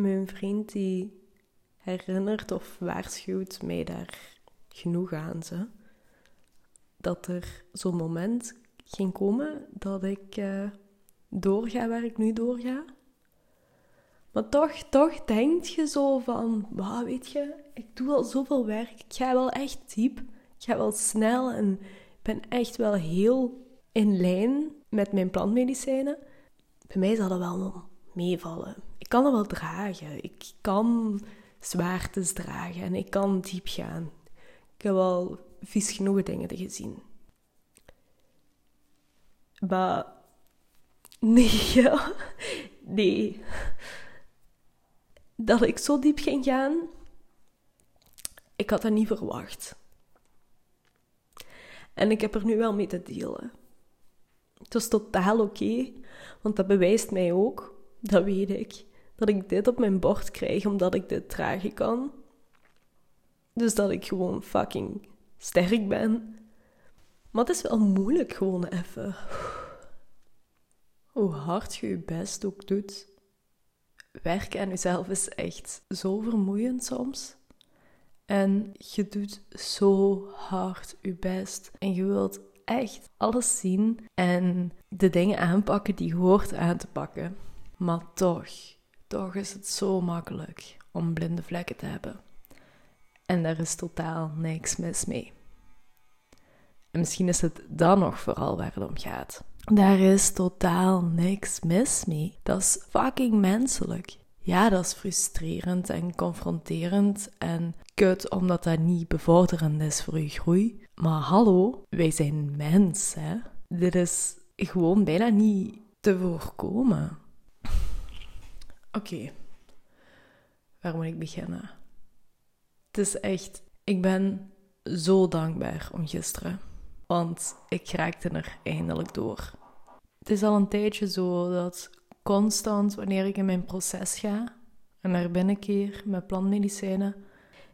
mijn vriend die herinnert of waarschuwt mij daar genoeg aan ze. Dat er zo'n moment ging komen dat ik uh, doorga waar ik nu doorga. Maar toch, toch denk je zo van, wauw, weet je, ik doe al zoveel werk. Ik ga wel echt diep. Ik ga wel snel en ik ben echt wel heel in lijn met mijn plantmedicijnen. Bij mij zal dat wel meevallen. Kan het wel dragen. Ik kan zwaartes dragen en ik kan diep gaan. Ik heb wel vies genoeg dingen gezien. Maar nee, nee. Dat ik zo diep ging gaan, ik had dat niet verwacht. En ik heb er nu wel mee te delen. Het is totaal oké, want dat bewijst mij ook, dat weet ik, dat ik dit op mijn bord krijg omdat ik dit dragen kan. Dus dat ik gewoon fucking sterk ben. Maar het is wel moeilijk gewoon even. Hoe hard je je best ook doet. Werken aan jezelf is echt zo vermoeiend soms. En je doet zo hard je best. En je wilt echt alles zien en de dingen aanpakken die je hoort aan te pakken. Maar toch, toch is het zo makkelijk om blinde vlekken te hebben. En daar is totaal niks mis mee. En misschien is het dan nog vooral waar het om gaat. Daar is totaal niks mis mee. Dat is fucking menselijk. Ja, dat is frustrerend en confronterend en kut omdat dat niet bevorderend is voor je groei. Maar hallo, wij zijn mens, hè? Dit is gewoon bijna niet te voorkomen. Oké, waar moet ik beginnen? Het is echt, ik ben zo dankbaar om gisteren, want ik raakte er eindelijk door. Het is al een tijdje zo dat constant wanneer ik in mijn proces ga en naar binnen keer met plantmedicijnen,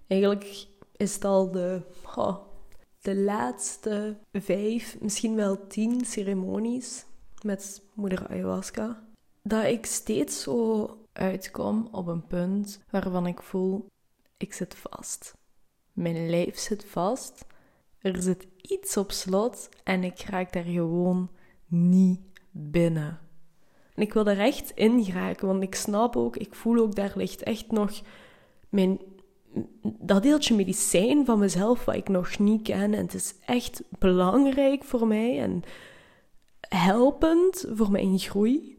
eigenlijk is het al de, oh, de laatste vijf, misschien wel tien ceremonies met moeder ayahuasca, dat ik steeds zo uitkom op een punt waarvan ik voel, ik zit vast. Mijn lijf zit vast. Er zit iets op slot en ik raak daar gewoon niet binnen. En ik wil er echt in geraken, want ik snap ook, ik voel ook, daar ligt echt nog mijn, dat deeltje medicijn van mezelf wat ik nog niet ken. En het is echt belangrijk voor mij en helpend voor mijn groei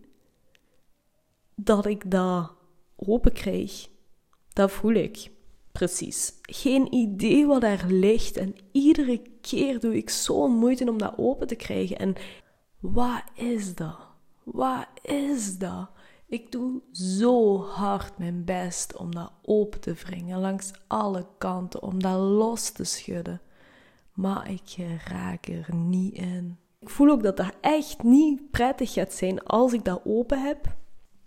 dat ik dat open krijg. Dat voel ik. Precies. Geen idee wat daar ligt. En iedere keer doe ik zo'n moeite om dat open te krijgen. En wat is dat? Wat is dat? Ik doe zo hard mijn best om dat open te wringen, langs alle kanten, om dat los te schudden. Maar ik raak er niet in. Ik voel ook dat dat echt niet prettig gaat zijn als ik dat open heb.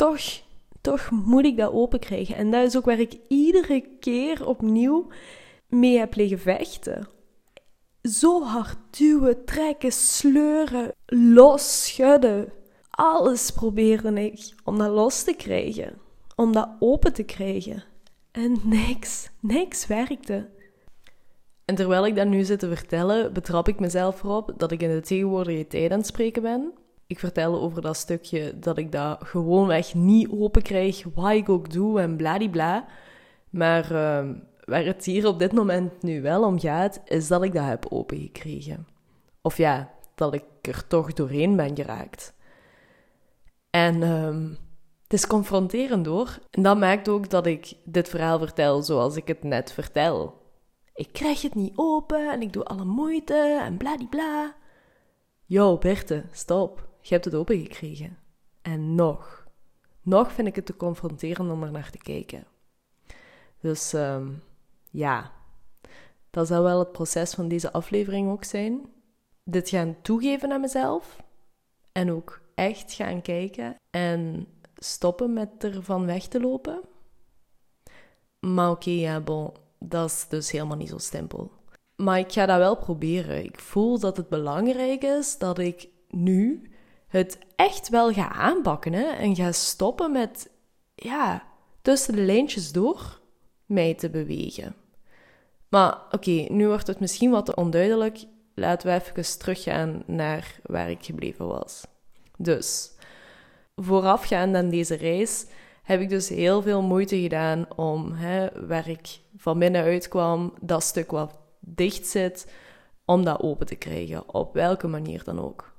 Toch, toch moet ik dat open krijgen. En dat is ook waar ik iedere keer opnieuw mee heb liggen vechten. Zo hard duwen, trekken, sleuren, los schudden alles probeerde ik om dat los te krijgen, om dat open te krijgen. En niks, niks werkte. En terwijl ik dat nu zit te vertellen, betrap ik mezelf erop dat ik in de tegenwoordige tijd aan het spreken ben. Ik vertel over dat stukje dat ik dat gewoonweg niet open krijg, wat ik ook doe en bladibla. Maar uh, waar het hier op dit moment nu wel om gaat, is dat ik dat heb opengekregen. Of ja, dat ik er toch doorheen ben geraakt. En um, het is confronterend hoor. En dat maakt ook dat ik dit verhaal vertel zoals ik het net vertel. Ik krijg het niet open en ik doe alle moeite en bladibla. Yo, Berthe, stop. Je hebt het open gekregen. En nog. Nog vind ik het te confronterend om er naar te kijken. Dus um, ja, dat zou wel het proces van deze aflevering ook zijn. Dit gaan toegeven aan mezelf en ook echt gaan kijken en stoppen met ervan weg te lopen. Maar oké, ja, bon, dat is dus helemaal niet zo simpel. Maar ik ga dat wel proberen. Ik voel dat het belangrijk is dat ik nu het echt wel ga aanpakken hè? en ga stoppen met ja, tussen de lijntjes door mij te bewegen. Maar oké, nu wordt het misschien wat onduidelijk. Laten we even teruggaan naar waar ik gebleven was. Dus, voorafgaand aan deze reis heb ik dus heel veel moeite gedaan om, hè, waar ik van binnenuit kwam, dat stuk wat dicht zit, om dat open te krijgen, op welke manier dan ook.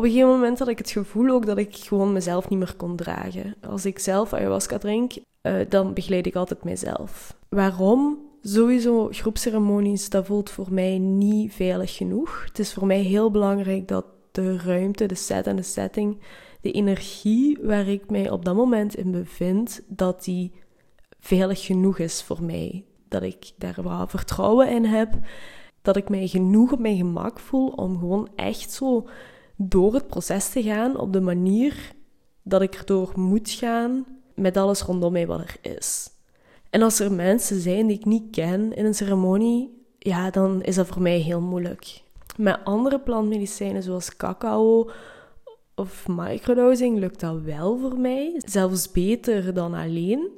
Op een gegeven moment had ik het gevoel ook dat ik gewoon mezelf niet meer kon dragen. Als ik zelf ayahuasca drink, uh, dan begeleid ik altijd mezelf. Waarom? Sowieso groepceremonies, dat voelt voor mij niet veilig genoeg. Het is voor mij heel belangrijk dat de ruimte, de set en de setting, de energie waar ik mij op dat moment in bevind, dat die veilig genoeg is voor mij. Dat ik daar wel vertrouwen in heb. Dat ik mij genoeg op mijn gemak voel om gewoon echt zo door het proces te gaan op de manier dat ik erdoor moet gaan met alles rondom mij wat er is. En als er mensen zijn die ik niet ken in een ceremonie, ja, dan is dat voor mij heel moeilijk. Met andere plantmedicijnen zoals cacao of microdosing lukt dat wel voor mij. Zelfs beter dan alleen.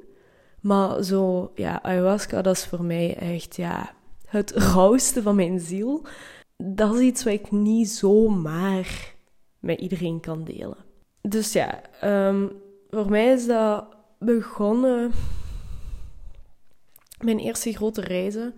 Maar zo, ja, ayahuasca, dat is voor mij echt, ja, het rauwste van mijn ziel. Dat is iets wat ik niet zomaar met iedereen kan delen. Dus ja, um, voor mij is dat begonnen. Mijn eerste grote reizen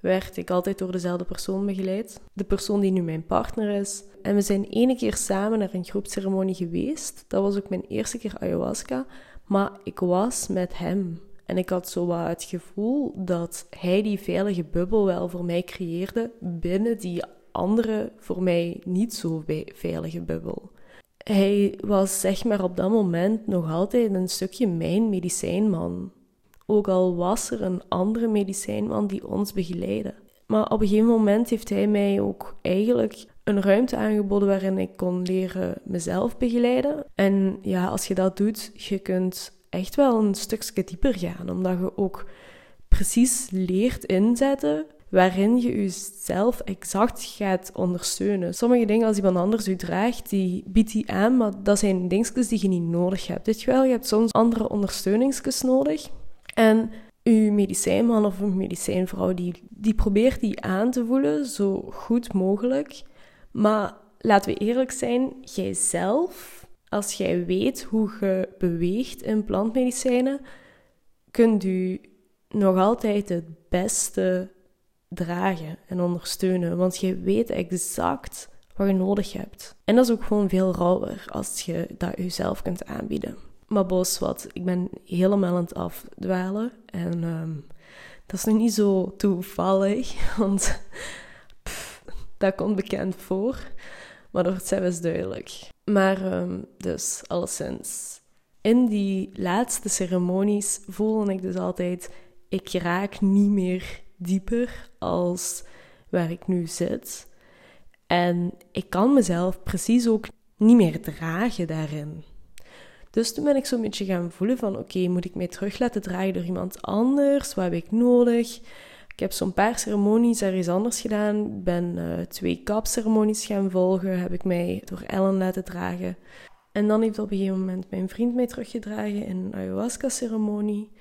werd ik altijd door dezelfde persoon begeleid. De persoon die nu mijn partner is. En we zijn ene keer samen naar een groepceremonie geweest. Dat was ook mijn eerste keer ayahuasca. Maar ik was met hem. En ik had zo wat het gevoel dat hij die veilige bubbel wel voor mij creëerde binnen die andere, voor mij niet zo veilige bubbel. Hij was zeg maar op dat moment nog altijd een stukje mijn medicijnman. Ook al was er een andere medicijnman die ons begeleidde. Maar op een gegeven moment heeft hij mij ook eigenlijk een ruimte aangeboden waarin ik kon leren mezelf begeleiden. En ja, als je dat doet, je kunt echt wel een stukje dieper gaan, omdat je ook precies leert inzetten waarin je jezelf exact gaat ondersteunen. Sommige dingen als iemand anders u draagt, die biedt die aan, maar dat zijn dingetjes die je niet nodig hebt. Weet je wel, je hebt soms andere ondersteuningsjes nodig. En uw medicijnman of een medicijnvrouw, die, die probeert die aan te voelen zo goed mogelijk. Maar laten we eerlijk zijn, jijzelf, als jij weet hoe je beweegt in plantmedicijnen, kunt u nog altijd het beste dragen en ondersteunen. Want je weet exact wat je nodig hebt. En dat is ook gewoon veel rauwer als je dat jezelf kunt aanbieden. Maar bos wat, ik ben helemaal aan het afdwalen. En ehm, dat is nog niet zo toevallig, want dat komt bekend voor. Maar dat wordt zelfs duidelijk. Maar um, dus, alleszins. In die laatste ceremonies voelde ik dus altijd, ik raak niet meer dieper als waar ik nu zit. En ik kan mezelf precies ook niet meer dragen daarin. Dus toen ben ik zo'n beetje gaan voelen van oké, moet ik mij terug laten dragen door iemand anders? Wat heb ik nodig? Ik heb zo'n paar ceremonies ergens anders gedaan. Ik ben uh, twee kapceremonies gaan volgen. Heb ik mij door Ellen laten dragen. En dan heeft op een gegeven moment mijn vriend mij teruggedragen in een ayahuasca-ceremonie.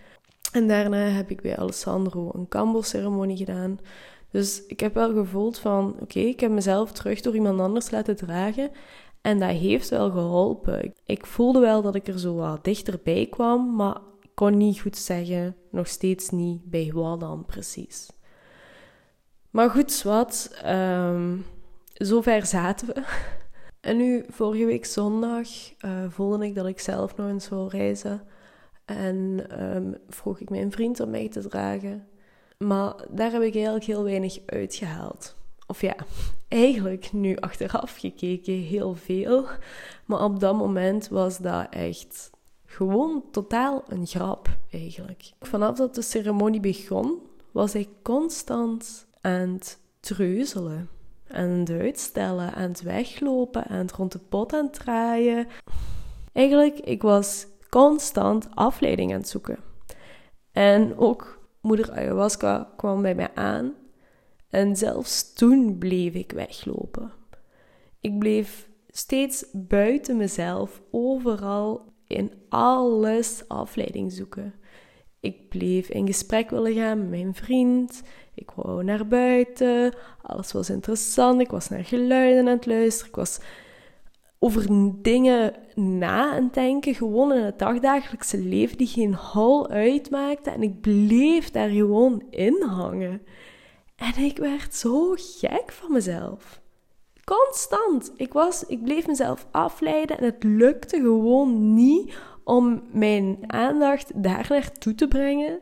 En daarna heb ik bij Alessandro een Kambo-ceremonie gedaan. Dus ik heb wel gevoeld van, oké, ik heb mezelf terug door iemand anders laten dragen. En dat heeft wel geholpen. Ik voelde wel dat ik er zo wat dichterbij kwam, maar ik kon niet goed zeggen, nog steeds niet bij wat dan precies. Maar goed, wat, um, zover zaten we. En nu, vorige week zondag, uh, voelde ik dat ik zelf nog eens wil reizen. En um, vroeg ik mijn vriend om mij te dragen. Maar daar heb ik eigenlijk heel weinig uitgehaald. Of ja, eigenlijk nu achteraf gekeken heel veel. Maar op dat moment was dat echt gewoon totaal een grap eigenlijk. Vanaf dat de ceremonie begon, was ik constant aan het treuzelen. Aan het uitstellen, aan het weglopen, aan het rond de pot aan draaien. Eigenlijk, ik was constant afleiding aan het zoeken. En ook moeder ayahuasca kwam bij mij aan. En zelfs toen bleef ik weglopen. Ik bleef steeds buiten mezelf, overal in alles afleiding zoeken. Ik bleef in gesprek willen gaan met mijn vriend. Ik wou naar buiten. Alles was interessant. Ik was naar geluiden aan het luisteren. Ik was over dingen na het denken. Gewoon in het dagdagelijkse leven die geen hol uitmaakte. En ik bleef daar gewoon in hangen. En ik werd zo gek van mezelf. Constant. Ik, was, ik bleef mezelf afleiden en het lukte gewoon niet om mijn aandacht daar naartoe te brengen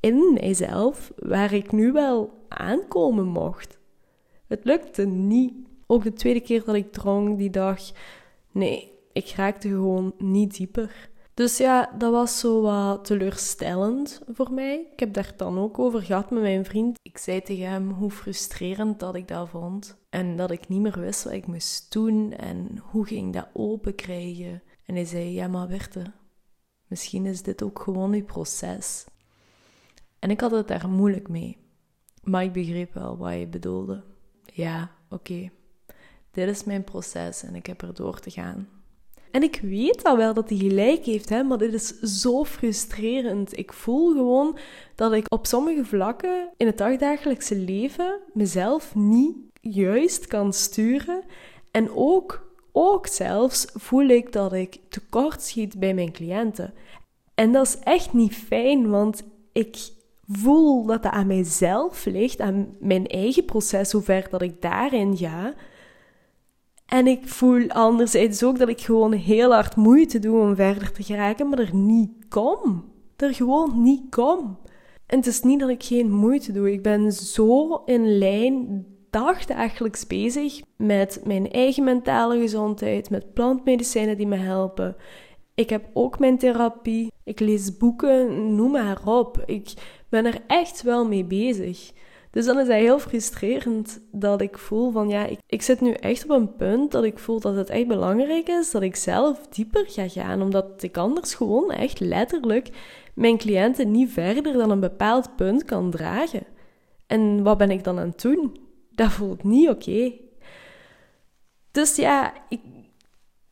in mijzelf, waar ik nu wel aankomen mocht. Het lukte niet. Ook de tweede keer dat ik dronk die dag, nee, ik raakte gewoon niet dieper. Dus ja, dat was zo wat teleurstellend voor mij. Ik heb daar dan ook over gehad met mijn vriend. Ik zei tegen hem hoe frustrerend dat ik dat vond. En dat ik niet meer wist wat ik moest doen en hoe ging dat open krijgen. En hij zei, ja maar Berthe, misschien is dit ook gewoon je proces. En ik had het daar moeilijk mee. Maar ik begreep wel wat je bedoelde. Ja, oké. Dit is mijn proces en ik heb er door te gaan. En ik weet al wel dat hij gelijk heeft, hè, maar dit is zo frustrerend. Ik voel gewoon dat ik op sommige vlakken in het dagdagelijkse leven mezelf niet juist kan sturen. En ook, ook zelfs voel ik dat ik tekort schiet bij mijn cliënten. En dat is echt niet fijn, want ik voel dat dat aan mijzelf ligt, aan mijn eigen proces, hoe ver dat ik daarin ga. En ik voel anderzijds ook dat ik gewoon heel hard moeite doe om verder te geraken, maar er niet kom. Er gewoon niet kom. En het is niet dat ik geen moeite doe. Ik ben zo in lijn dagdagelijks bezig met mijn eigen mentale gezondheid, met plantmedicijnen die me helpen. Ik heb ook mijn therapie. Ik lees boeken, noem maar op. Ik ben er echt wel mee bezig. Dus dan is dat heel frustrerend dat ik voel van ja, ik, ik zit nu echt op een punt dat ik voel dat het echt belangrijk is dat ik zelf dieper ga gaan, omdat ik anders gewoon echt letterlijk mijn cliënten niet verder dan een bepaald punt kan dragen. En wat ben ik dan aan het doen? Dat voelt niet oké. Dus ja,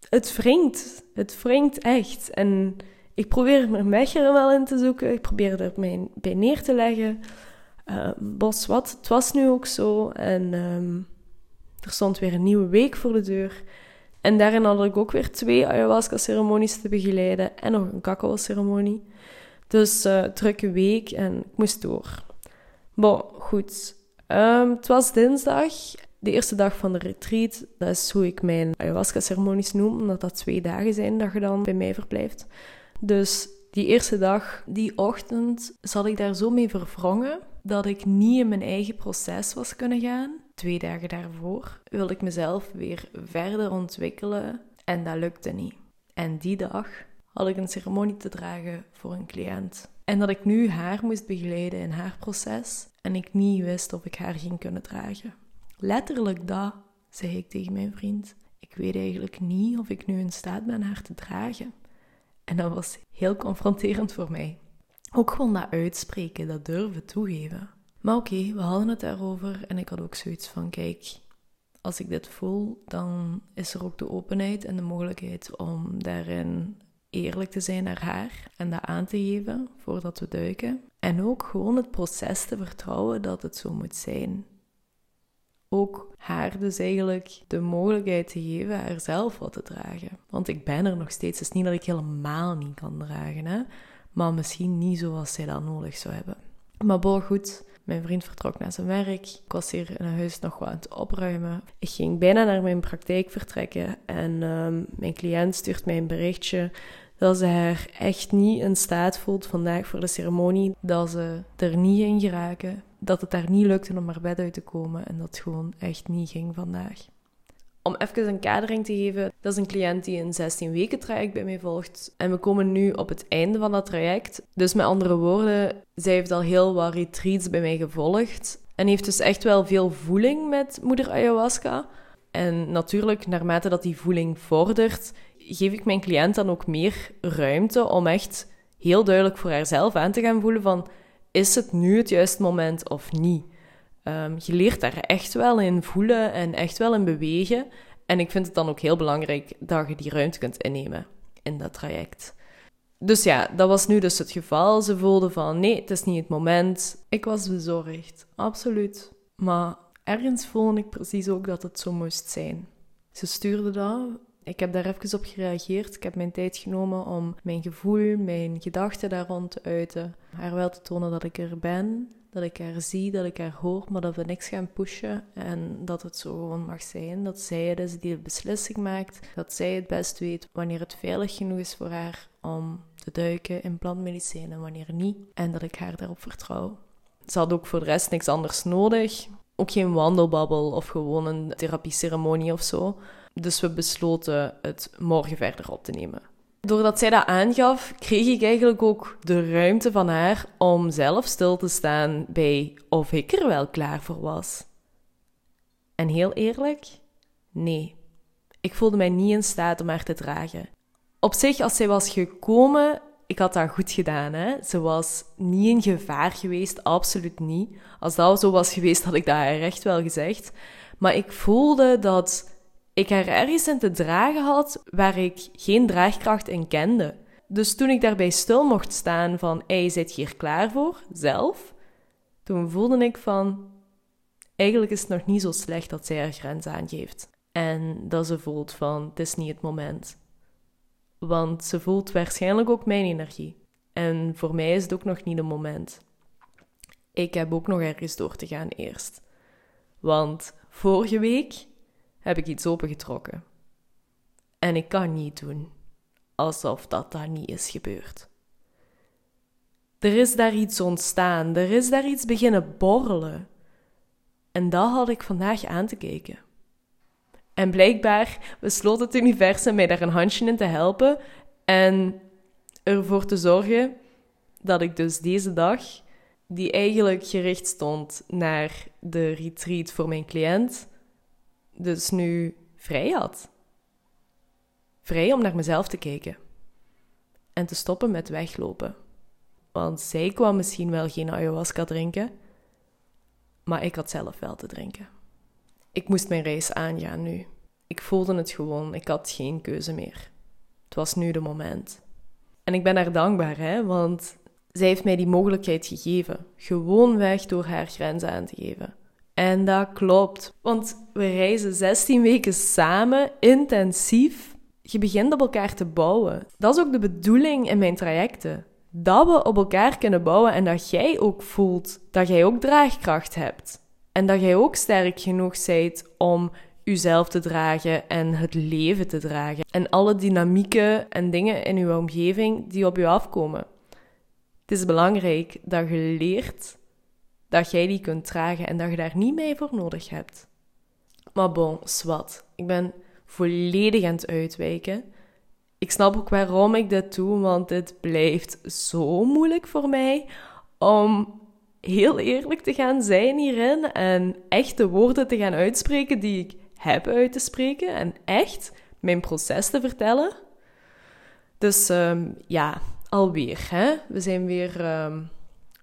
het wringt. Het wringt echt. En ik probeer mijn weg er wel in te zoeken. Ik probeer er mij bij neer te leggen. Uh, bos wat, het was nu ook zo. En ehm, er stond weer een nieuwe week voor de deur. En daarin had ik ook weer twee ayahuasca-ceremonies te begeleiden en nog een cacao-ceremonie. Dus uh, drukke week en ik moest door. Bon, goed. Um, het was dinsdag, de eerste dag van de retreat. Dat is hoe ik mijn ayahuasca-ceremonies noem, omdat dat twee dagen zijn dat je dan bij mij verblijft. Dus die eerste dag, die ochtend, zat ik daar zo mee verwrongen dat ik niet in mijn eigen proces was kunnen gaan. Twee dagen daarvoor wilde ik mezelf weer verder ontwikkelen en dat lukte niet. En die dag had ik een ceremonie te dragen voor een cliënt. En dat ik nu haar moest begeleiden in haar proces en ik niet wist of ik haar ging kunnen dragen. Letterlijk dat, zei ik tegen mijn vriend. Ik weet eigenlijk niet of ik nu in staat ben haar te dragen. En dat was heel confronterend voor mij. Ook gewoon dat uitspreken, dat durven toegeven. Maar oké, we hadden het daarover en ik had ook zoiets van: kijk, als ik dit voel, dan is er ook de openheid en de mogelijkheid om daarin eerlijk te zijn naar haar en dat aan te geven voordat we duiken. En ook gewoon het proces te vertrouwen dat het zo moet zijn. Ook haar dus eigenlijk de mogelijkheid te geven haarzelf wat te dragen. Want ik ben er nog steeds. Het is niet dat ik helemaal niet kan dragen, hè maar misschien niet zoals zij dat nodig zou hebben. Maar bon, goed. Mijn vriend vertrok naar zijn werk. Ik was hier in huis nog wat aan het opruimen. Ik ging bijna naar mijn praktijk vertrekken. En ehm, mijn cliënt stuurt mij een berichtje dat ze haar echt niet in staat voelt vandaag voor de ceremonie. Dat ze er niet in geraken. Dat het daar niet lukte om haar bed uit te komen. En dat het gewoon echt niet ging vandaag. Om even een kadering te geven, dat is een cliënt die een 16 weken traject bij mij volgt. En we komen nu op het einde van dat traject. Dus met andere woorden, zij heeft al heel wat retreats bij mij gevolgd. En heeft dus echt wel veel voeling met moeder ayahuasca. En natuurlijk, naarmate dat die voeling vordert, geef ik mijn cliënt dan ook meer ruimte om echt heel duidelijk voor haarzelf aan te gaan voelen van... Is het nu het juiste moment of niet? Um, je leert daar echt wel in voelen en echt wel in bewegen. En ik vind het dan ook heel belangrijk dat je die ruimte kunt innemen. in dat traject. Dus ja, dat was nu dus het geval. Ze voelden van nee, het is niet het moment. Ik was bezorgd, absoluut. Maar ergens voelde ik precies ook dat het zo moest zijn. Ze stuurde dat. Ik heb daar even op gereageerd. Ik heb mijn tijd genomen om mijn gevoel, mijn gedachten daar rond te uiten. Haar wel te tonen dat ik er ben, dat ik haar zie, dat ik haar hoor, maar dat we niks gaan pushen en dat het zo gewoon mag zijn. Dat zij het is die de beslissing maakt, dat zij het best weet wanneer het veilig genoeg is voor haar om te duiken in plantmedicijn en wanneer niet. En dat ik haar daarop vertrouw. Ze had ook voor de rest niks anders nodig. Ook geen wandelbabbel of gewoon een therapieceremonie of zo. Dus we besloten het morgen verder op te nemen. Doordat zij dat aangaf, kreeg ik eigenlijk ook de ruimte van haar om zelf stil te staan bij of ik er wel klaar voor was. En heel eerlijk, nee. Ik voelde mij niet in staat om haar te dragen. Op zich, als zij was gekomen, ik had dat goed gedaan. Hè? Ze was niet in gevaar geweest, absoluut niet. Als dat zo was geweest, had ik dat haar echt wel gezegd. Maar ik voelde dat ik haar ergens in te dragen had waar ik geen draagkracht in kende. Dus toen ik daarbij stil mocht staan van, hey, zit je hier klaar voor, zelf? Toen voelde ik van, eigenlijk is het nog niet zo slecht dat zij haar grens aangeeft. En dat ze voelt van, het is niet het moment. Want ze voelt waarschijnlijk ook mijn energie. En voor mij is het ook nog niet het moment. Ik heb ook nog ergens door te gaan eerst. Want vorige week heb ik iets opengetrokken. En ik kan niet doen alsof dat daar niet is gebeurd. Er is daar iets ontstaan, er is daar iets beginnen borrelen. En dat had ik vandaag aan te kijken. En blijkbaar besloot het universum mij daar een handje in te helpen en ervoor te zorgen dat ik dus deze dag, die eigenlijk gericht stond naar de retreat voor mijn cliënt, dus nu vrij had. Vrij om naar mezelf te kijken en te stoppen met weglopen. Want zij kwam misschien wel geen ayahuasca drinken, maar ik had zelf wel te drinken. Ik moest mijn reis aangaan nu. Ik voelde het gewoon, ik had geen keuze meer. Het was nu de moment. En ik ben haar dankbaar, hè, want zij heeft mij die mogelijkheid gegeven. Gewoon weg door haar grenzen aan te geven. En dat klopt, want we reizen 16 weken samen, intensief. Je begint op elkaar te bouwen. Dat is ook de bedoeling in mijn trajecten. Dat we op elkaar kunnen bouwen en dat jij ook voelt dat jij ook draagkracht hebt. En dat jij ook sterk genoeg bent om jezelf te dragen en het leven te dragen. En alle dynamieken en dingen in uw omgeving die op je afkomen. Het is belangrijk dat je leert dat jij die kunt dragen en dat je daar niet mee voor nodig hebt. Maar bon, swat. Ik ben volledig aan het uitwijken. Ik snap ook waarom ik dit doe, want dit blijft zo moeilijk voor mij om heel eerlijk te gaan zijn hierin en echte woorden te gaan uitspreken die ik heb uit te spreken en echt mijn proces te vertellen. Dus um, ja, alweer. Hè? We zijn weer, um,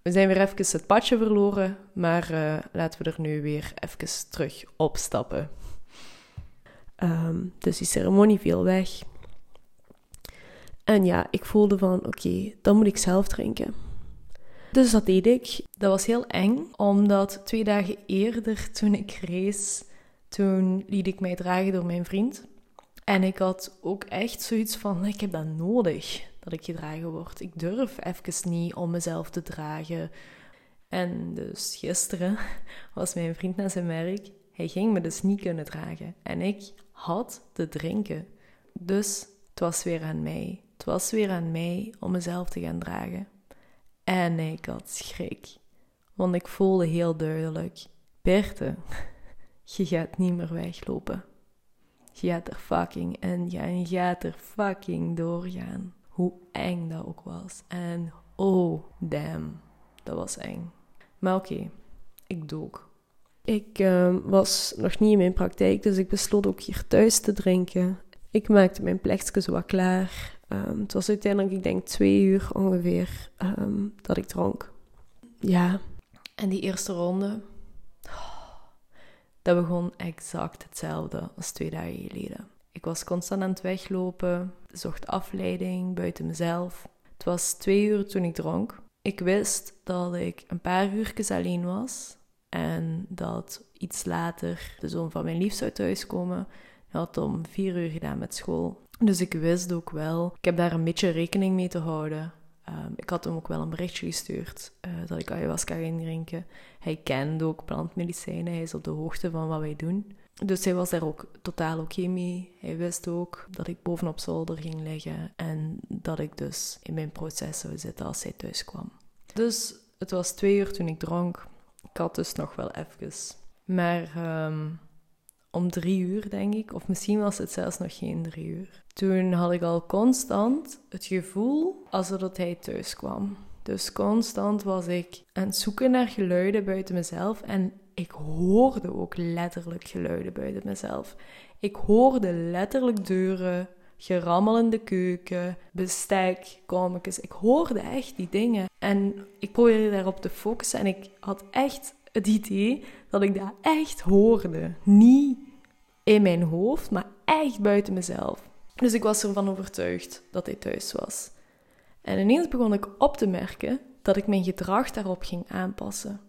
we zijn weer even het padje verloren, maar uh, laten we er nu weer even terug opstappen. Um, dus die ceremonie viel weg. En ja, ik voelde van oké, dan moet ik zelf drinken. Dus dat deed ik. Dat was heel eng, omdat twee dagen eerder toen ik race, toen liet ik mij dragen door mijn vriend. En ik had ook echt zoiets van, ik heb dat nodig, dat ik gedragen word. Ik durf even niet om mezelf te dragen. En dus gisteren was mijn vriend naar zijn werk. Hij ging me dus niet kunnen dragen. En ik had te drinken. Dus het was weer aan mij. Het was weer aan mij om mezelf te gaan dragen. En ik had schrik. Want ik voelde heel duidelijk: Berthe, je gaat niet meer weglopen. Je gaat er fucking en je gaat er fucking doorgaan. Hoe eng dat ook was. En oh, damn, dat was eng. Maar oké, ik dook. Ik uh, was nog niet in mijn praktijk, dus ik besloot ook hier thuis te drinken. Ik maakte mijn plekjes wat klaar. Um, het was uiteindelijk, ik denk, twee uur ongeveer um, dat ik dronk. Ja, en die eerste ronde, dat begon exact hetzelfde als twee dagen geleden. Ik was constant aan het weglopen, zocht afleiding buiten mezelf. Het was twee uur toen ik dronk. Ik wist dat ik een paar uurtjes alleen was en dat iets later de zoon van mijn lief zou thuiskomen. Hij had om vier uur gedaan met school. Dus ik wist ook wel, ik heb daar een beetje rekening mee te houden. Ehm, ik had hem ook wel een berichtje gestuurd uh, dat ik ayahuasca ging drinken. Hij kende ook plantmedicijnen, hij is op de hoogte van wat wij doen. Dus hij was daar ook totaal oké mee. Hij wist ook dat ik bovenop zolder ging liggen en dat ik dus in mijn proces zou zitten als hij thuis kwam. Dus het was twee uur toen ik dronk. Ik had dus nog wel even. Maar ehm, om drie uur, denk ik, of misschien was het zelfs nog geen drie uur. Toen had ik al constant het gevoel alsof hij thuis kwam. Dus constant was ik aan het zoeken naar geluiden buiten mezelf en ik hoorde ook letterlijk geluiden buiten mezelf. Ik hoorde letterlijk deuren, gerammel in de keuken, bestek, kommetjes. Ik hoorde echt die dingen. En ik probeerde daarop te focussen en ik had echt het idee dat ik dat echt hoorde. Niet in mijn hoofd, maar echt buiten mezelf. Dus ik was ervan overtuigd dat hij thuis was. En ineens begon ik op te merken dat ik mijn gedrag daarop ging aanpassen.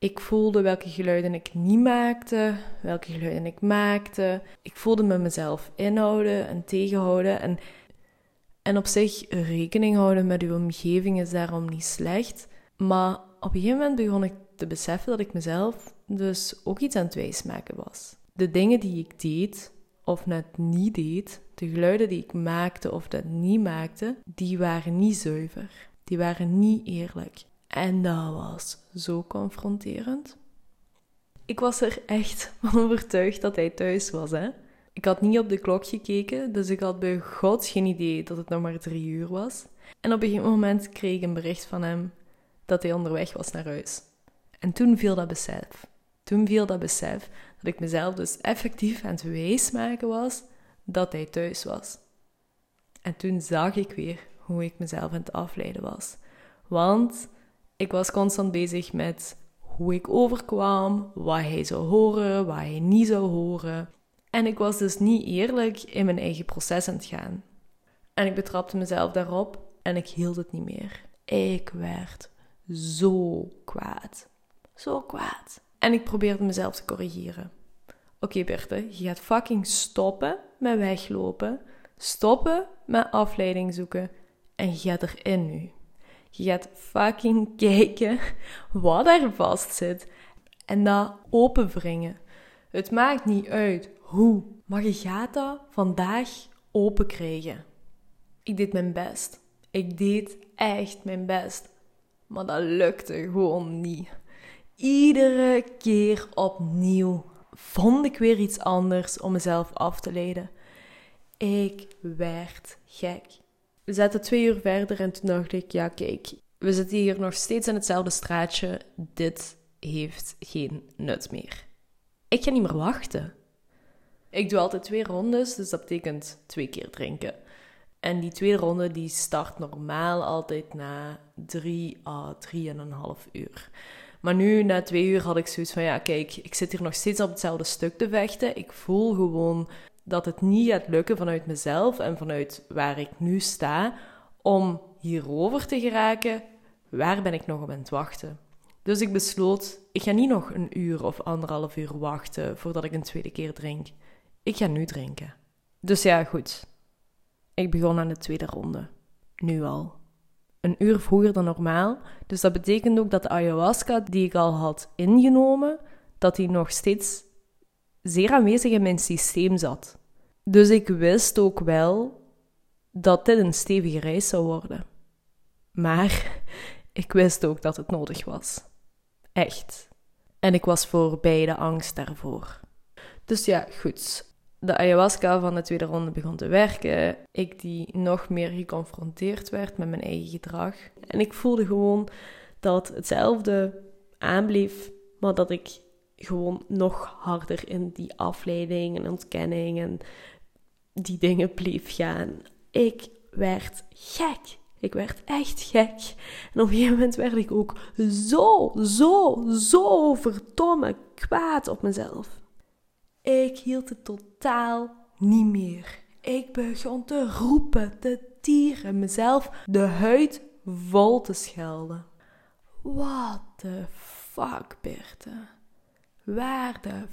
Ik voelde welke geluiden ik niet maakte, welke geluiden ik maakte. Ik voelde me mezelf inhouden en tegenhouden. En, en op zich rekening houden met uw omgeving is daarom niet slecht. Maar op een gegeven moment begon ik te beseffen dat ik mezelf dus ook iets aan het wijsmaken was. De dingen die ik deed of net niet deed, de geluiden die ik maakte of dat niet maakte, die waren niet zuiver. Die waren niet eerlijk. En dat was zo confronterend. Ik was er echt van overtuigd dat hij thuis was, hè. Ik had niet op de klok gekeken, dus ik had bij God geen idee dat het nog maar drie uur was. En op een gegeven moment kreeg ik een bericht van hem dat hij onderweg was naar huis. En toen viel dat besef. Toen viel dat besef dat ik mezelf dus effectief aan het wijsmaken was dat hij thuis was. En toen zag ik weer hoe ik mezelf aan het afleiden was. Want ik was constant bezig met hoe ik overkwam, wat hij zou horen, wat hij niet zou horen. En ik was dus niet eerlijk in mijn eigen proces aan het gaan. En ik betrapte mezelf daarop en ik hield het niet meer. Ik werd zo kwaad. Zo kwaad. En ik probeerde mezelf te corrigeren. Oké, okay, je gaat fucking stoppen met weglopen. Stoppen met afleiding zoeken. En je gaat erin nu. Je gaat fucking kijken wat er vast zit. En dat openwringen. Het maakt niet uit hoe. Maar je gaat dat vandaag open krijgen. Ik deed mijn best. Ik deed echt mijn best. Maar dat lukte gewoon niet. Iedere keer opnieuw vond ik weer iets anders om mezelf af te leiden. Ik werd gek. We zaten twee uur verder en toen dacht ik, ja kijk, we zitten hier nog steeds in hetzelfde straatje. Dit heeft geen nut meer. Ik ga niet meer wachten. Ik doe altijd twee rondes, dus dat betekent twee keer drinken. En die tweede ronde die start normaal altijd na drie à drie en een half uur. Maar nu, na twee uur, had ik zoiets van: ja, kijk, ik zit hier nog steeds op hetzelfde stuk te vechten. Ik voel gewoon dat het niet gaat lukken vanuit mezelf en vanuit waar ik nu sta om hierover te geraken. Waar ben ik nog op aan het wachten? Dus ik besloot: ik ga niet nog een uur of anderhalf uur wachten voordat ik een tweede keer drink. Ik ga nu drinken. Dus ja, goed. Ik begon aan de tweede ronde. Nu al een uur vroeger dan normaal. Dus dat betekent ook dat de ayahuasca die ik al had ingenomen, dat die nog steeds zeer aanwezig in mijn systeem zat. Dus ik wist ook wel dat dit een stevige reis zou worden. Maar ik wist ook dat het nodig was. Echt. En ik was voorbij de angst daarvoor. Dus ja, goed de ayahuasca van de tweede ronde begon te werken, ik die nog meer geconfronteerd werd met mijn eigen gedrag. En ik voelde gewoon dat hetzelfde aanbleef, maar dat ik gewoon nog harder in die afleiding en ontkenning en die dingen bleef gaan. Ik werd gek. Ik werd echt gek. En op een gegeven moment werd ik ook zo, zo, zo verdomme kwaad op mezelf. Ik hield het totaal niet meer. Ik begon te roepen, te tieren, mezelf de huid vol te schelden. What the fuck, Berthe? Waar de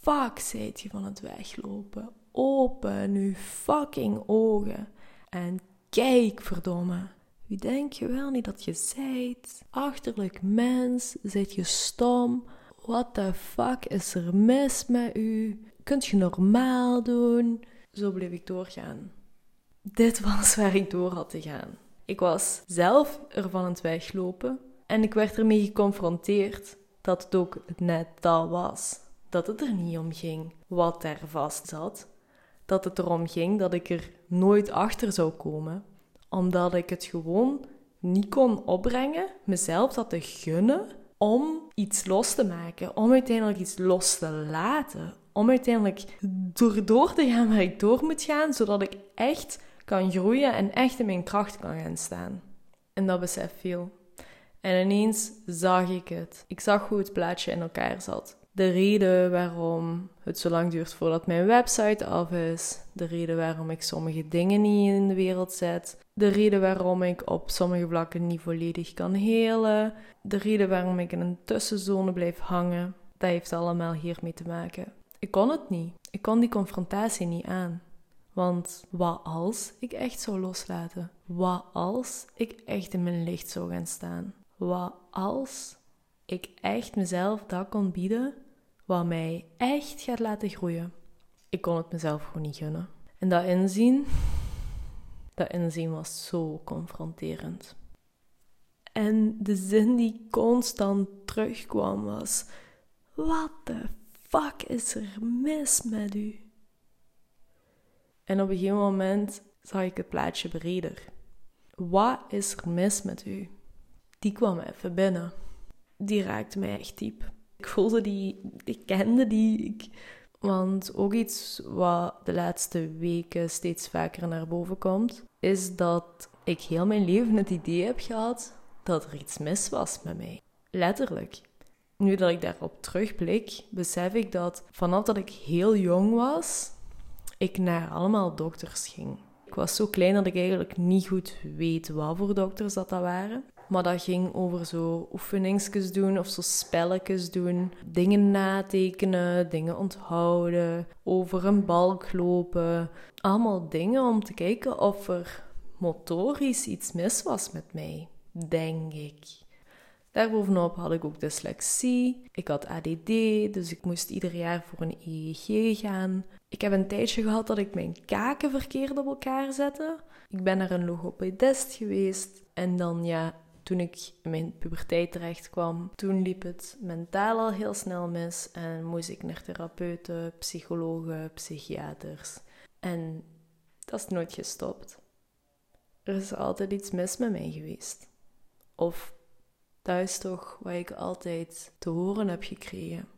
fuck zijt je van het weglopen? Open uw fucking ogen en kijk, verdomme. Wie denk je wel niet dat je zijt? Achterlijk mens, zijt je stom? What the fuck is er mis met u? Kunt je normaal doen? Zo bleef ik doorgaan. Dit was waar ik door had te gaan. Ik was zelf ervan aan het weglopen en ik werd ermee geconfronteerd dat het ook net dat was. Dat het er niet om ging wat er vast zat. Dat het erom ging dat ik er nooit achter zou komen, omdat ik het gewoon niet kon opbrengen, mezelf dat te gunnen, om iets los te maken, om uiteindelijk iets los te laten, om uiteindelijk door, door te gaan waar ik door moet gaan, zodat ik echt kan groeien en echt in mijn kracht kan gaan staan. En dat besef viel. En ineens zag ik het. Ik zag hoe het plaatje in elkaar zat. De reden waarom het zo lang duurt voordat mijn website af is. De reden waarom ik sommige dingen niet in de wereld zet. De reden waarom ik op sommige vlakken niet volledig kan helen. De reden waarom ik in een tussenzone blijf hangen. Dat heeft allemaal hiermee te maken. Ik kon het niet. Ik kon die confrontatie niet aan. Want wat als ik echt zou loslaten? Wat als ik echt in mijn licht zou gaan staan? Wat als ik echt mezelf dat kon bieden wat mij echt gaat laten groeien? Ik kon het mezelf gewoon niet gunnen. En dat inzien, dat inzien was zo confronterend. En de zin die constant terugkwam was: Wat de fuck is er mis met u? En op een gegeven moment zag ik het plaatje breder. Wat is er mis met u? Die kwam even binnen. Die raakte mij echt diep. Ik voelde die, ik kende die. want ook iets wat de laatste weken steeds vaker naar boven komt, is dat ik heel mijn leven het idee heb gehad dat er iets mis was met mij. Letterlijk. Nu dat ik daarop terugblik, besef ik dat vanaf dat ik heel jong was, ik naar allemaal dokters ging. Ik was zo klein dat ik eigenlijk niet goed weet wat voor dokters dat, dat waren. Maar dat ging over zo oefeningsjes doen of zo spelletjes doen. Dingen natekenen, dingen onthouden, over een balk lopen. Allemaal dingen om te kijken of er motorisch iets mis was met mij, denk ik. Daarbovenop had ik ook dyslexie. Ik had ADD, dus ik moest ieder jaar voor een EEG gaan. Ik heb een tijdje gehad dat ik mijn kaken verkeerd op elkaar zette. Ik ben naar een logopedist geweest. En dan ja, toen ik in mijn puberteit terecht kwam, toen liep het mentaal al heel snel mis. En moest ik naar therapeuten, psychologen, psychiaters. En dat is nooit gestopt. Er is altijd iets mis met mij geweest. Of dat is toch wat ik altijd te horen heb gekregen.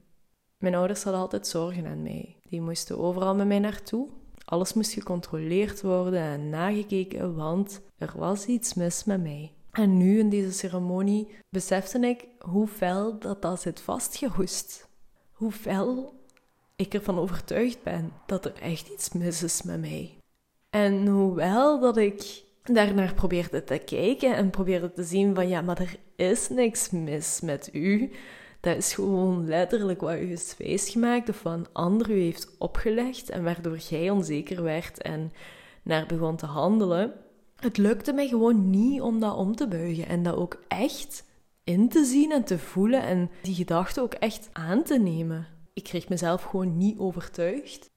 Mijn ouders hadden altijd zorgen aan mij. Die moesten overal met mij naartoe. Alles moest gecontroleerd worden en nagekeken, want er was iets mis met mij. En nu in deze ceremonie besefte ik hoe fel dat dat zit vastgehoest. Hoe fel ik ervan overtuigd ben dat er echt iets mis is met mij. En hoewel dat ik daarnaar probeerde te kijken en probeerde te zien van ja, maar er is niks mis met u. Dat is gewoon letterlijk wat u is wijsgemaakt of wat een ander u heeft opgelegd en waardoor jij onzeker werd en naar begon te handelen. Het lukte mij gewoon niet om dat om te buigen en dat ook echt in te zien en te voelen en die gedachte ook echt aan te nemen. Ik kreeg mezelf gewoon niet overtuigd.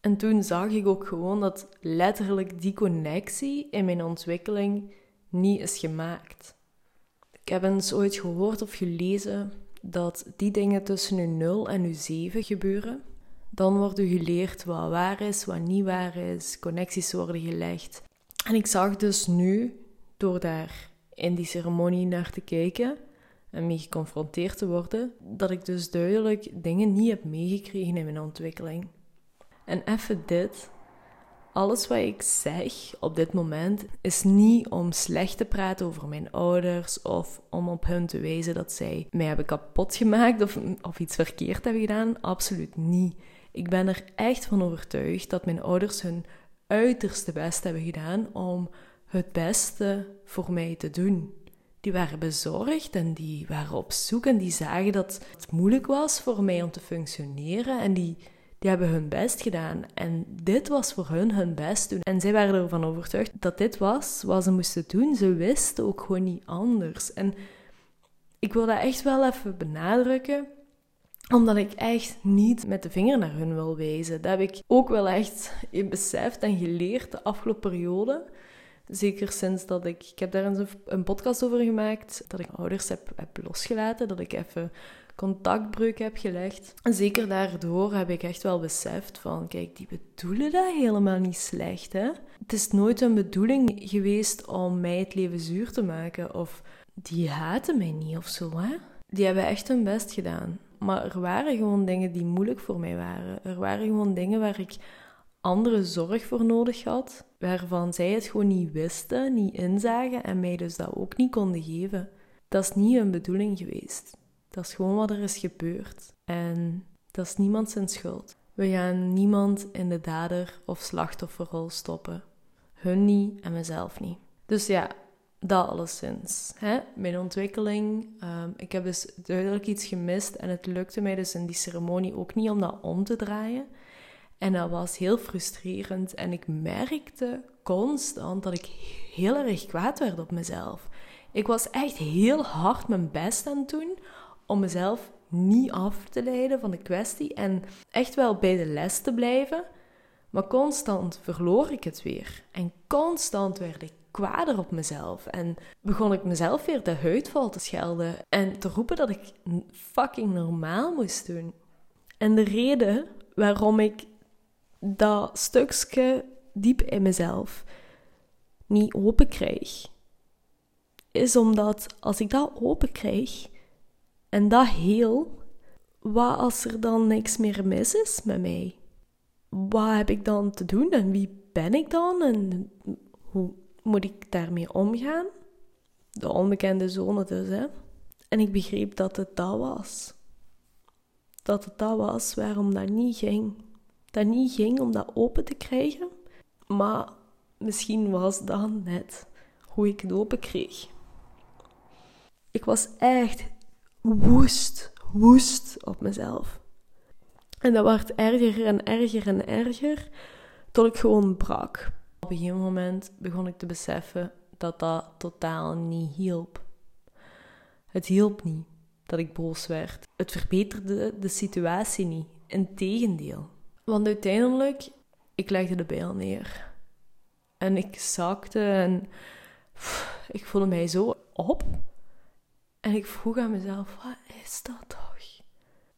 En toen zag ik ook gewoon dat letterlijk die connectie in mijn ontwikkeling niet is gemaakt. Ik heb eens ooit gehoord of gelezen dat die dingen tussen uw 0 en uw 7 gebeuren. Dan wordt u geleerd wat waar is, wat niet waar is, connecties worden gelegd. En ik zag dus nu, door daar in die ceremonie naar te kijken en mee geconfronteerd te worden, dat ik dus duidelijk dingen niet heb meegekregen in mijn ontwikkeling. En even dit. Alles wat ik zeg op dit moment is niet om slecht te praten over mijn ouders of om op hun te wijzen dat zij mij hebben kapot gemaakt of, of iets verkeerd hebben gedaan. Absoluut niet. Ik ben er echt van overtuigd dat mijn ouders hun uiterste best hebben gedaan om het beste voor mij te doen. Die waren bezorgd en die waren op zoek en die zagen dat het moeilijk was voor mij om te functioneren en die, die hebben hun best gedaan. En dit was voor hun hun best doen. En zij waren ervan overtuigd dat dit was wat ze moesten doen. Ze wisten ook gewoon niet anders. En ik wil dat echt wel even benadrukken omdat ik echt niet met de vinger naar hun wil wijzen. Dat heb ik ook wel echt beseft en geleerd de afgelopen periode. Zeker sinds dat ik... Ik heb daar eens een podcast over gemaakt. Dat ik ouders heb, losgelaten. Dat ik even contactbreuk heb gelegd. En zeker daardoor heb ik echt wel beseft van... Kijk, die bedoelen dat helemaal niet slecht, hè. Het is nooit een bedoeling geweest om mij het leven zuur te maken. Of die haten mij niet of zo, hè. Die hebben echt hun best gedaan. Maar er waren gewoon dingen die moeilijk voor mij waren. Er waren gewoon dingen waar ik andere zorg voor nodig had, waarvan zij het gewoon niet wisten, niet inzagen en mij dus dat ook niet konden geven. Dat is niet hun bedoeling geweest. Dat is gewoon wat er is gebeurd. En dat is niemand zijn schuld. We gaan niemand in de dader- of slachtofferrol stoppen. Hun niet en mezelf niet. Dus ja, dat alleszins. Hè? Mijn ontwikkeling. Um, ik heb dus duidelijk iets gemist en het lukte mij dus in die ceremonie ook niet om dat om te draaien. En dat was heel frustrerend en ik merkte constant dat ik heel erg kwaad werd op mezelf. Ik was echt heel hard mijn best aan het doen om mezelf niet af te leiden van de kwestie en echt wel bij de les te blijven. Maar constant verloor ik het weer. En constant werd ik kwader op mezelf. En begon ik mezelf weer de huidval te schelden. En te roepen dat ik fucking normaal moest doen. En de reden waarom ik dat stukje diep in mezelf niet open krijg, is omdat als ik dat open krijg en dat heel, wat als er dan niks meer mis is met mij? Wat heb ik dan te doen en wie ben ik dan en hoe moet ik daarmee omgaan? De onbekende zone dus, hè. En ik begreep dat het dat was. Dat het dat was waarom dat niet ging. Dat niet ging om dat open te krijgen, maar misschien was dat net hoe ik het open kreeg. Ik was echt woest, woest op mezelf. En dat werd erger en erger en erger, tot ik gewoon brak. Op een gegeven moment begon ik te beseffen dat dat totaal niet hielp. Het hielp niet dat ik boos werd. Het verbeterde de situatie niet. Integendeel. Want uiteindelijk, ik legde de bijl neer. En ik zakte en ik voelde mij zo op. En ik vroeg aan mezelf, wat is dat toch?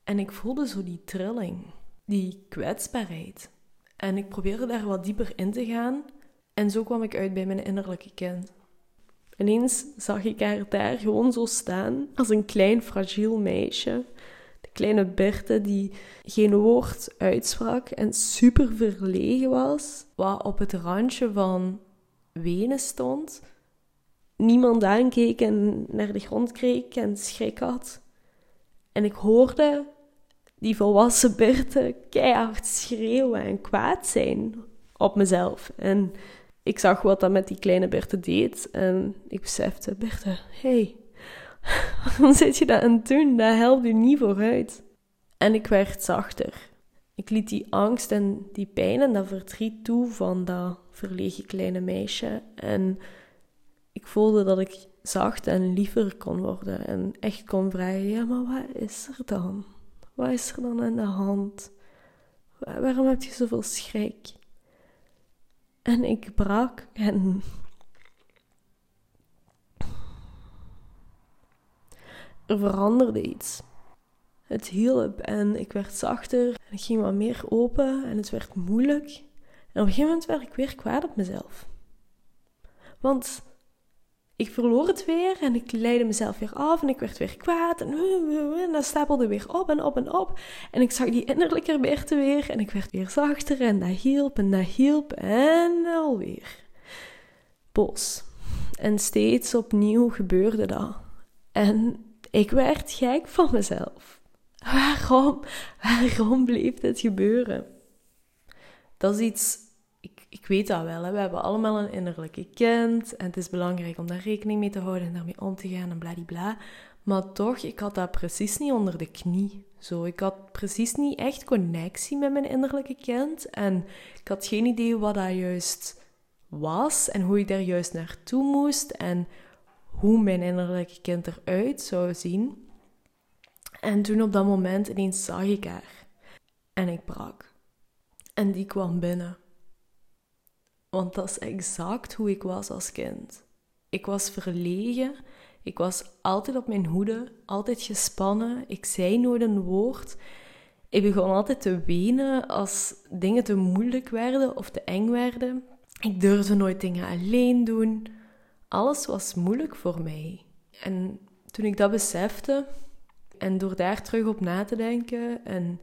En ik voelde zo die trilling, die kwetsbaarheid. En ik probeerde daar wat dieper in te gaan. En zo kwam ik uit bij mijn innerlijke kind. Ineens zag ik haar daar gewoon zo staan, als een klein fragiel meisje. De kleine Berthe die geen woord uitsprak en super verlegen was, wat op het randje van wenen stond. Niemand aankeek en naar de grond keek en schrik had. En ik hoorde die volwassen Berthe keihard schreeuwen en kwaad zijn op mezelf. En ik zag wat dat met die kleine Berthe deed. En ik besefte, Berthe, hé, hey, waarom zit je dat aan het doen? Dat helpt u niet vooruit. En ik werd zachter. Ik liet die angst en die pijn en dat verdriet toe van dat verlegen kleine meisje. En ik voelde dat ik zacht en liever kon worden. En echt kon vragen, ja, maar wat is er dan? Wat is er dan aan de hand? Waarom heb je zoveel schrik? En ik brak en. Er veranderde iets. Het hielp en ik werd zachter en ik ging wat meer open en het werd moeilijk. En op een gegeven moment werd ik weer kwaad op mezelf. Want ik verloor het weer en ik leidde mezelf weer af en ik werd weer kwaad en, en dat stapelde weer op en op en op. En ik zag die innerlijke Berthe weer en ik werd weer zachter en dat hielp en dat hielp en alweer boos. En steeds opnieuw gebeurde dat. En ik werd gek van mezelf. Waarom? Waarom bleef dit gebeuren? Dat is iets, ik, weet dat wel, hè? we hebben allemaal een innerlijke kind en het is belangrijk om daar rekening mee te houden en daarmee om te gaan en bladibla. Maar toch, ik had dat precies niet onder de knie. Zo, ik had precies niet echt connectie met mijn innerlijke kind en ik had geen idee wat dat juist was en hoe ik daar juist naartoe moest en hoe mijn innerlijke kind eruit zou zien. En toen op dat moment ineens zag ik haar. En ik brak. En die kwam binnen. Want dat is exact hoe ik was als kind. Ik was verlegen. Ik was altijd op mijn hoede, altijd gespannen. Ik zei nooit een woord. Ik begon altijd te wenen als dingen te moeilijk werden of te eng werden. Ik durfde nooit dingen alleen doen. Alles was moeilijk voor mij. En toen ik dat besefte, en door daar terug op na te denken en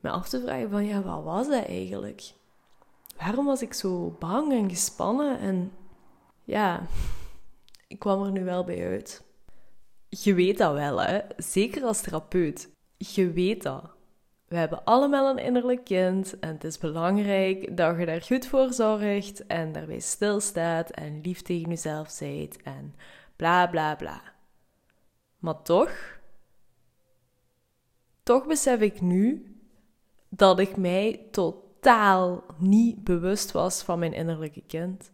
me af te vragen van ja, wat was dat eigenlijk? Waarom was ik zo bang en gespannen? En ja, ik kwam er nu wel bij uit. Je weet dat wel, hè? Zeker als therapeut. Je weet dat. We hebben allemaal een innerlijk kind en het is belangrijk dat je daar goed voor zorgt en daarbij stilstaat en lief tegen jezelf zijt en bla bla bla. Maar toch toch besef ik nu dat ik mij totaal niet bewust was van mijn innerlijke kind.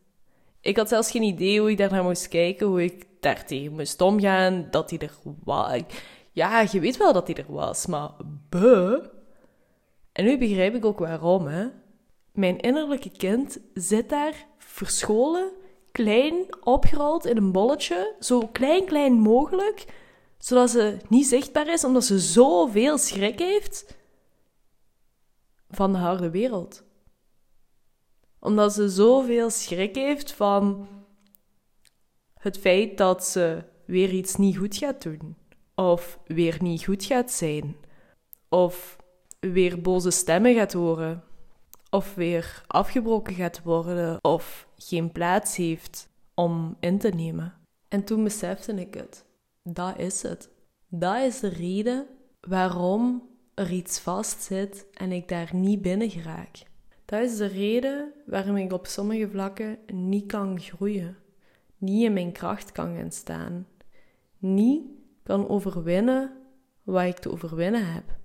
Ik had zelfs geen idee hoe ik daar naar moest kijken, hoe ik daar tegen moest omgaan, dat hij er was. Ja, je weet wel dat hij er was, maar buh. En nu begrijp ik ook waarom, hè. Mijn innerlijke kind zit daar verscholen, klein, opgerold in een bolletje, zo klein, klein mogelijk, zodat ze niet zichtbaar is, omdat ze zoveel schrik heeft van de harde wereld. Omdat ze zoveel schrik heeft van het feit dat ze weer iets niet goed gaat doen. Of weer niet goed gaat zijn. Of weer boze stemmen gaat horen. Of weer afgebroken gaat worden. Of geen plaats heeft om in te nemen. En toen besefte ik het. Dat is het. Dat is de reden waarom er iets vastzit en ik daar niet binnen geraak. Dat is de reden waarom ik op sommige vlakken niet kan groeien, niet in mijn kracht kan gaan staan, niet kan overwinnen wat ik te overwinnen heb.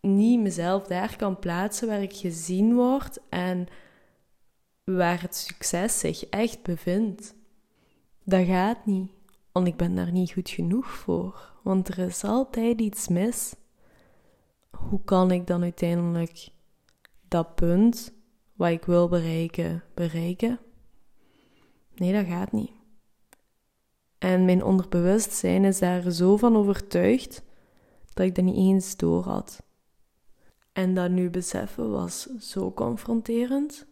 Niet mezelf daar kan plaatsen waar ik gezien word en waar het succes zich echt bevindt. Dat gaat niet. Want ik ben daar niet goed genoeg voor. Want er is altijd iets mis. Hoe kan ik dan uiteindelijk dat punt wat ik wil bereiken, bereiken? Nee, dat gaat niet. En mijn onderbewustzijn is daar zo van overtuigd dat ik dat niet eens door had. En dat nu beseffen was zo confronterend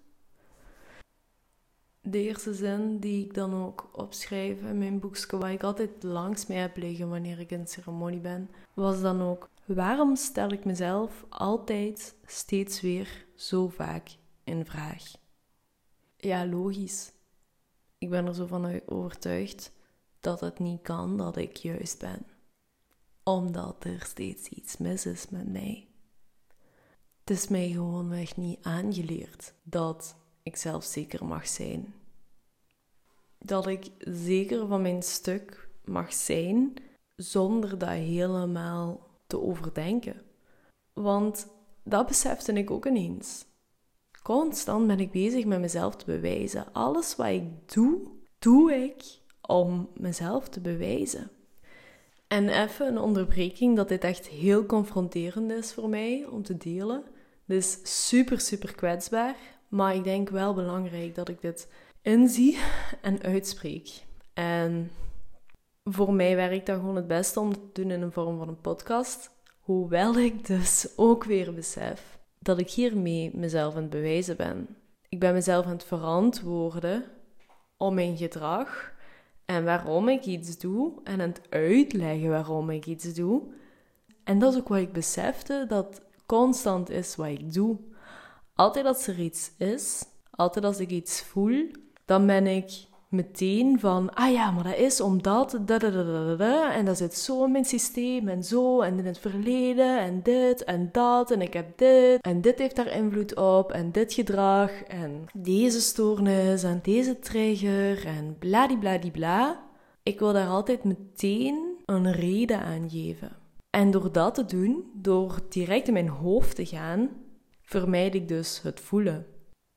de eerste zin die ik dan ook opschrijf in mijn boekje, waar ik altijd langs mij heb liggen wanneer ik in ceremonie ben, was dan ook: waarom stel ik mezelf altijd steeds weer zo vaak in vraag? Ja, logisch. Ik ben er zo van overtuigd dat het niet kan dat ik juist ben, omdat er steeds iets mis is met mij. Het is mij gewoonweg niet aangeleerd dat ik zelf zeker mag zijn. Dat ik zeker van mijn stuk mag zijn zonder dat helemaal te overdenken. Want dat besefte ik ook ineens. Constant ben ik bezig met mezelf te bewijzen. Alles wat ik doe, doe ik om mezelf te bewijzen. En even een onderbreking dat dit echt heel confronterend is voor mij om te delen. Dit is super, super kwetsbaar. Maar ik denk wel belangrijk dat ik dit inzie en uitspreek. En voor mij werkt dat gewoon het beste om te doen in een vorm van een podcast. Hoewel ik dus ook weer besef dat ik hiermee mezelf aan het bewijzen ben. Ik ben mezelf aan het verantwoorden om mijn gedrag en waarom ik iets doe en aan het uitleggen waarom ik iets doe. En dat is ook wat ik besefte, dat constant is wat ik doe. Altijd als er iets is, altijd als ik iets voel, dan ben ik meteen van, ah ja, maar dat is omdat, da, da, da, da, da, en dat zit zo in mijn systeem en zo, en in het verleden, en dit en dat, en ik heb dit, en dit heeft daar invloed op, en dit gedrag, en deze stoornis, en deze trigger, en bladibladibla. Ik wil daar altijd meteen een reden aan geven. En door dat te doen, door direct in mijn hoofd te gaan, vermijd ik dus het voelen.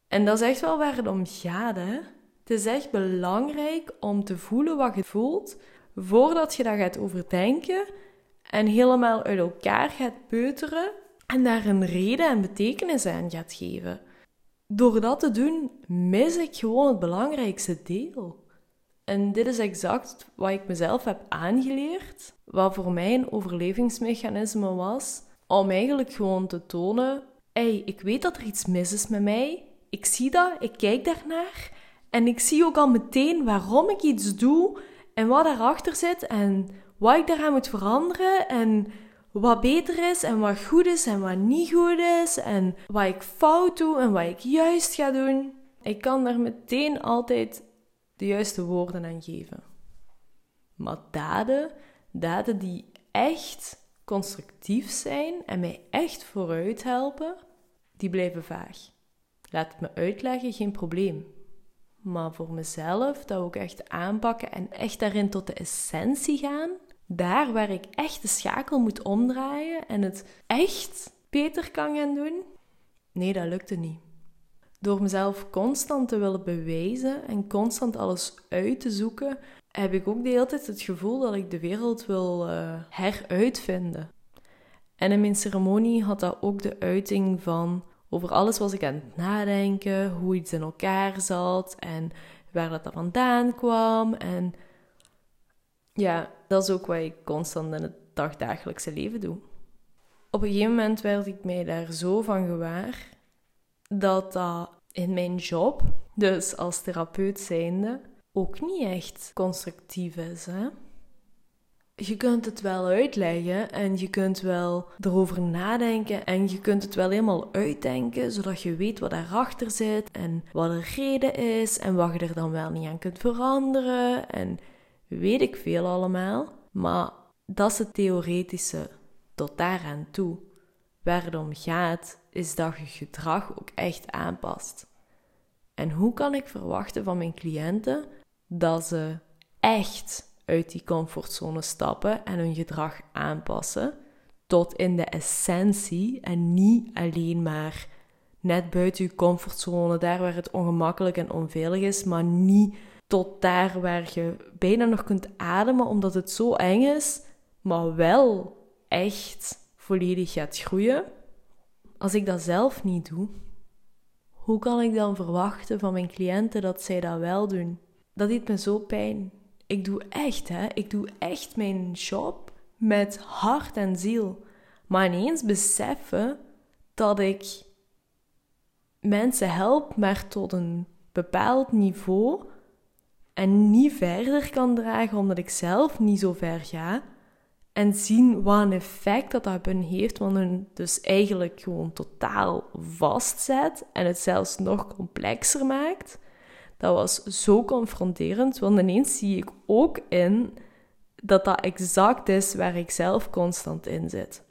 En dat is echt wel waar het om gaat, hè? Het is echt belangrijk om te voelen wat je voelt voordat je dat gaat overdenken en helemaal uit elkaar gaat peuteren en daar een reden en betekenis aan gaat geven. Door dat te doen, mis ik gewoon het belangrijkste deel. En dit is exact wat ik mezelf heb aangeleerd, wat voor mij een overlevingsmechanisme was, om eigenlijk gewoon te tonen: hey, ik weet dat er iets mis is met mij, ik zie dat, ik kijk daarnaar en ik zie ook al meteen waarom ik iets doe en wat daarachter zit en wat ik daaraan moet veranderen en wat beter is en wat goed is en wat niet goed is en wat ik fout doe en wat ik juist ga doen. Ik kan daar meteen altijd de juiste woorden aan geven. Maar daden, daden die echt constructief zijn en mij echt vooruit helpen, die blijven vaag. Laat het me uitleggen, geen probleem. Maar voor mezelf, dat ook echt aanpakken en echt daarin tot de essentie gaan. Daar waar ik echt de schakel moet omdraaien en het echt beter kan gaan doen. Nee, dat lukte niet. Door mezelf constant te willen bewijzen en constant alles uit te zoeken, heb ik ook de hele tijd het gevoel dat ik de wereld wil uh, heruitvinden. En in mijn ceremonie had dat ook de uiting van over alles was ik aan het nadenken, hoe iets in elkaar zat en waar dat vandaan kwam. En ja, dat is ook wat ik constant in het dagdagelijkse leven doe. Op een gegeven moment werd ik mij daar zo van gewaar dat dat in mijn job, dus als therapeut zijnde, ook niet echt constructief is. Hè? Je kunt het wel uitleggen en je kunt wel erover nadenken en je kunt het wel helemaal uitdenken, zodat je weet wat daarachter zit en wat de reden is en wat je er dan wel niet aan kunt veranderen en weet ik veel allemaal. Maar dat is het theoretische tot daaraan toe. Waar het om gaat, is dat je gedrag ook echt aanpast. En hoe kan ik verwachten van mijn cliënten dat ze echt uit die comfortzone stappen en hun gedrag aanpassen tot in de essentie en niet alleen maar net buiten je comfortzone, daar waar het ongemakkelijk en onveilig is, maar niet tot daar waar je bijna nog kunt ademen omdat het zo eng is, maar wel echt volledig gaat groeien. Als ik dat zelf niet doe, hoe kan ik dan verwachten van mijn cliënten dat zij dat wel doen? Dat doet me zo pijn ik doe echt, hè, ik doe echt mijn job met hart en ziel. Maar ineens beseffen dat ik mensen help, maar tot een bepaald niveau en niet verder kan dragen omdat ik zelf niet zo ver ga. En zien wat een effect dat dat op heeft, want hun dus eigenlijk gewoon totaal vastzet en het zelfs nog complexer maakt. Dat was zo confronterend, want ineens zie ik ook in dat dat exact is waar ik zelf constant in zit.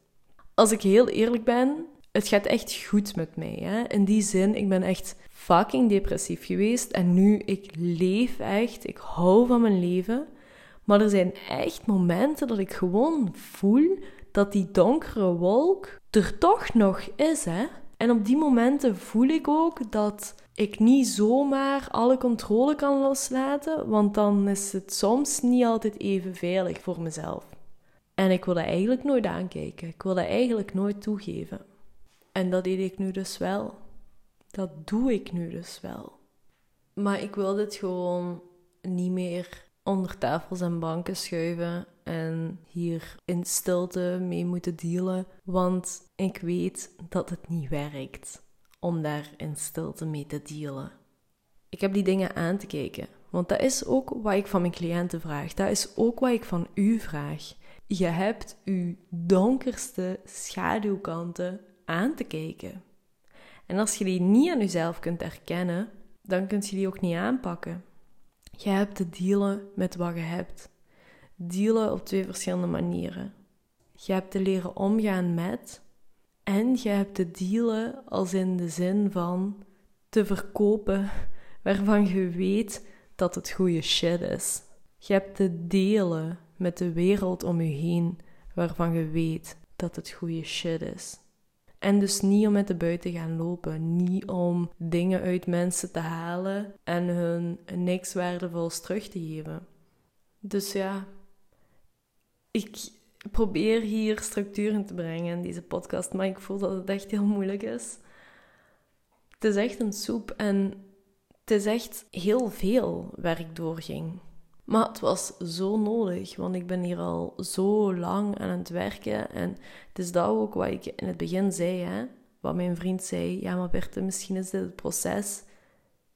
Als ik heel eerlijk ben, het gaat echt goed met mij. Hè? In die zin, ik ben echt fucking depressief geweest en nu, ik leef echt, ik hou van mijn leven. Maar er zijn echt momenten dat ik gewoon voel dat die donkere wolk er toch nog is, hè. En op die momenten voel ik ook dat ik niet zomaar alle controle kan loslaten, want dan is het soms niet altijd even veilig voor mezelf. En ik wil dat eigenlijk nooit aankijken. Ik wil eigenlijk nooit toegeven. En dat deed ik nu dus wel. Dat doe ik nu dus wel. Maar ik wil dit gewoon niet meer onder tafels en banken schuiven en hier in stilte mee moeten dealen, want ik weet dat het niet werkt om daar in stilte mee te dealen. Ik heb die dingen aan te kijken, want dat is ook wat ik van mijn cliënten vraag. Dat is ook wat ik van u vraag. Je hebt uw donkerste schaduwkanten aan te kijken. En als je die niet aan jezelf kunt herkennen, dan kun je die ook niet aanpakken. Je hebt te dealen met wat je hebt. Dealen op twee verschillende manieren. Je hebt te leren omgaan met en je hebt te dealen als in de zin van te verkopen waarvan je weet dat het goede shit is. Je hebt te delen met de wereld om je heen waarvan je weet dat het goede shit is. En dus niet om met de buiten te gaan lopen, niet om dingen uit mensen te halen en hun niks waardevols terug te geven. Dus ja, ik probeer hier structuur in te brengen in deze podcast, maar ik voel dat het echt heel moeilijk is. Het is echt een soep en het is echt heel veel waar ik doorging. Maar het was zo nodig, want ik ben hier al zo lang aan het werken. En het is dat ook wat ik in het begin zei, hè? wat mijn vriend zei. Ja, maar Berthe, misschien is dit het proces.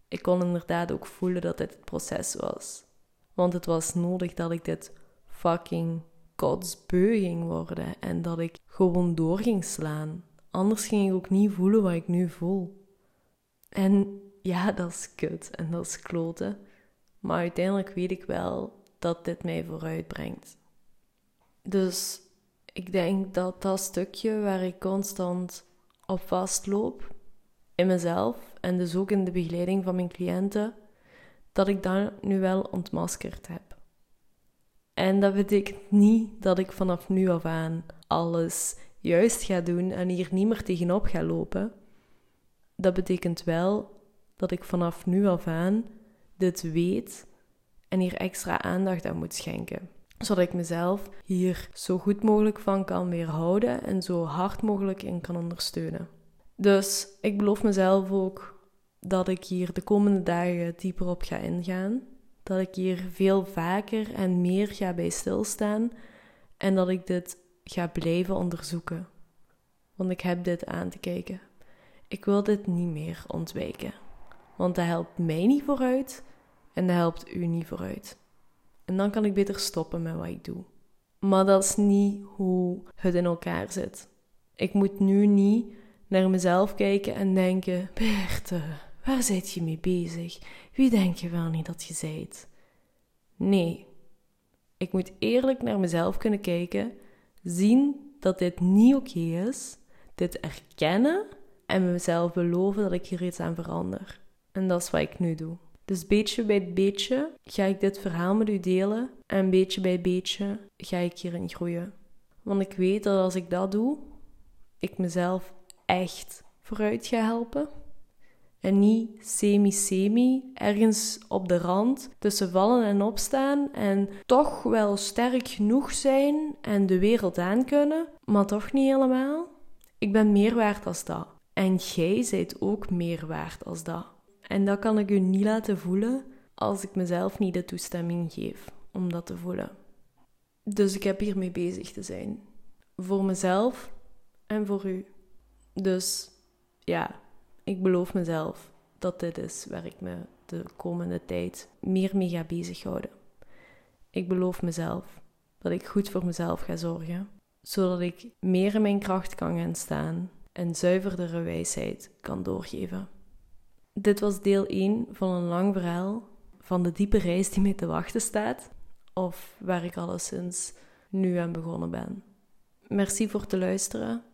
Ik kon inderdaad ook voelen dat dit het proces was. Want het was nodig dat ik dit fucking kotsbeu ging worden en dat ik gewoon door ging slaan. Anders ging ik ook niet voelen wat ik nu voel. En ja, dat is kut en dat is kloten. Maar uiteindelijk weet ik wel dat dit mij vooruit brengt. Dus ik denk dat dat stukje waar ik constant op vastloop, in mezelf en dus ook in de begeleiding van mijn cliënten, dat ik dat nu wel ontmaskerd heb. En dat betekent niet dat ik vanaf nu af aan alles juist ga doen en hier niet meer tegenop ga lopen. Dat betekent wel dat ik vanaf nu af aan dit weet en hier extra aandacht aan moet schenken. Zodat ik mezelf hier zo goed mogelijk van kan weerhouden en zo hard mogelijk in kan ondersteunen. Dus ik beloof mezelf ook dat ik hier de komende dagen dieper op ga ingaan. Dat ik hier veel vaker en meer ga bij stilstaan. En dat ik dit ga blijven onderzoeken. Want ik heb dit aan te kijken. Ik wil dit niet meer ontwijken. Want dat helpt mij niet vooruit en dat helpt u niet vooruit. En dan kan ik beter stoppen met wat ik doe. Maar dat is niet hoe het in elkaar zit. Ik moet nu niet naar mezelf kijken en denken: Berthe, waar zit je mee bezig? Wie denk je wel niet dat je zijt? Nee, ik moet eerlijk naar mezelf kunnen kijken, zien dat dit niet oké is, dit erkennen en mezelf beloven dat ik hier iets aan verander. En dat is wat ik nu doe. Dus beetje bij beetje ga ik dit verhaal met u delen en beetje bij beetje ga ik hierin groeien. Want ik weet dat als ik dat doe, ik mezelf echt vooruit ga helpen. En niet semi-semi, ergens op de rand tussen vallen en opstaan en toch wel sterk genoeg zijn en de wereld aan kunnen, maar toch niet helemaal. Ik ben meer waard als dat. En jij zijt ook meer waard als dat. En dat kan ik u niet laten voelen als ik mezelf niet de toestemming geef om dat te voelen. Dus ik heb hiermee bezig te zijn. Voor mezelf en voor u. Dus ja, ik beloof mezelf dat dit is waar ik me de komende tijd meer mee ga bezighouden. Ik beloof mezelf dat ik goed voor mezelf ga zorgen, zodat ik meer in mijn kracht kan gaan staan en zuiverdere wijsheid kan doorgeven. Dit was deel 1 van een lang verhaal van de diepe reis die mij te wachten staat, of waar ik alleszins nu aan begonnen ben. Merci voor het luisteren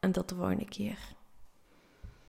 en tot de volgende keer.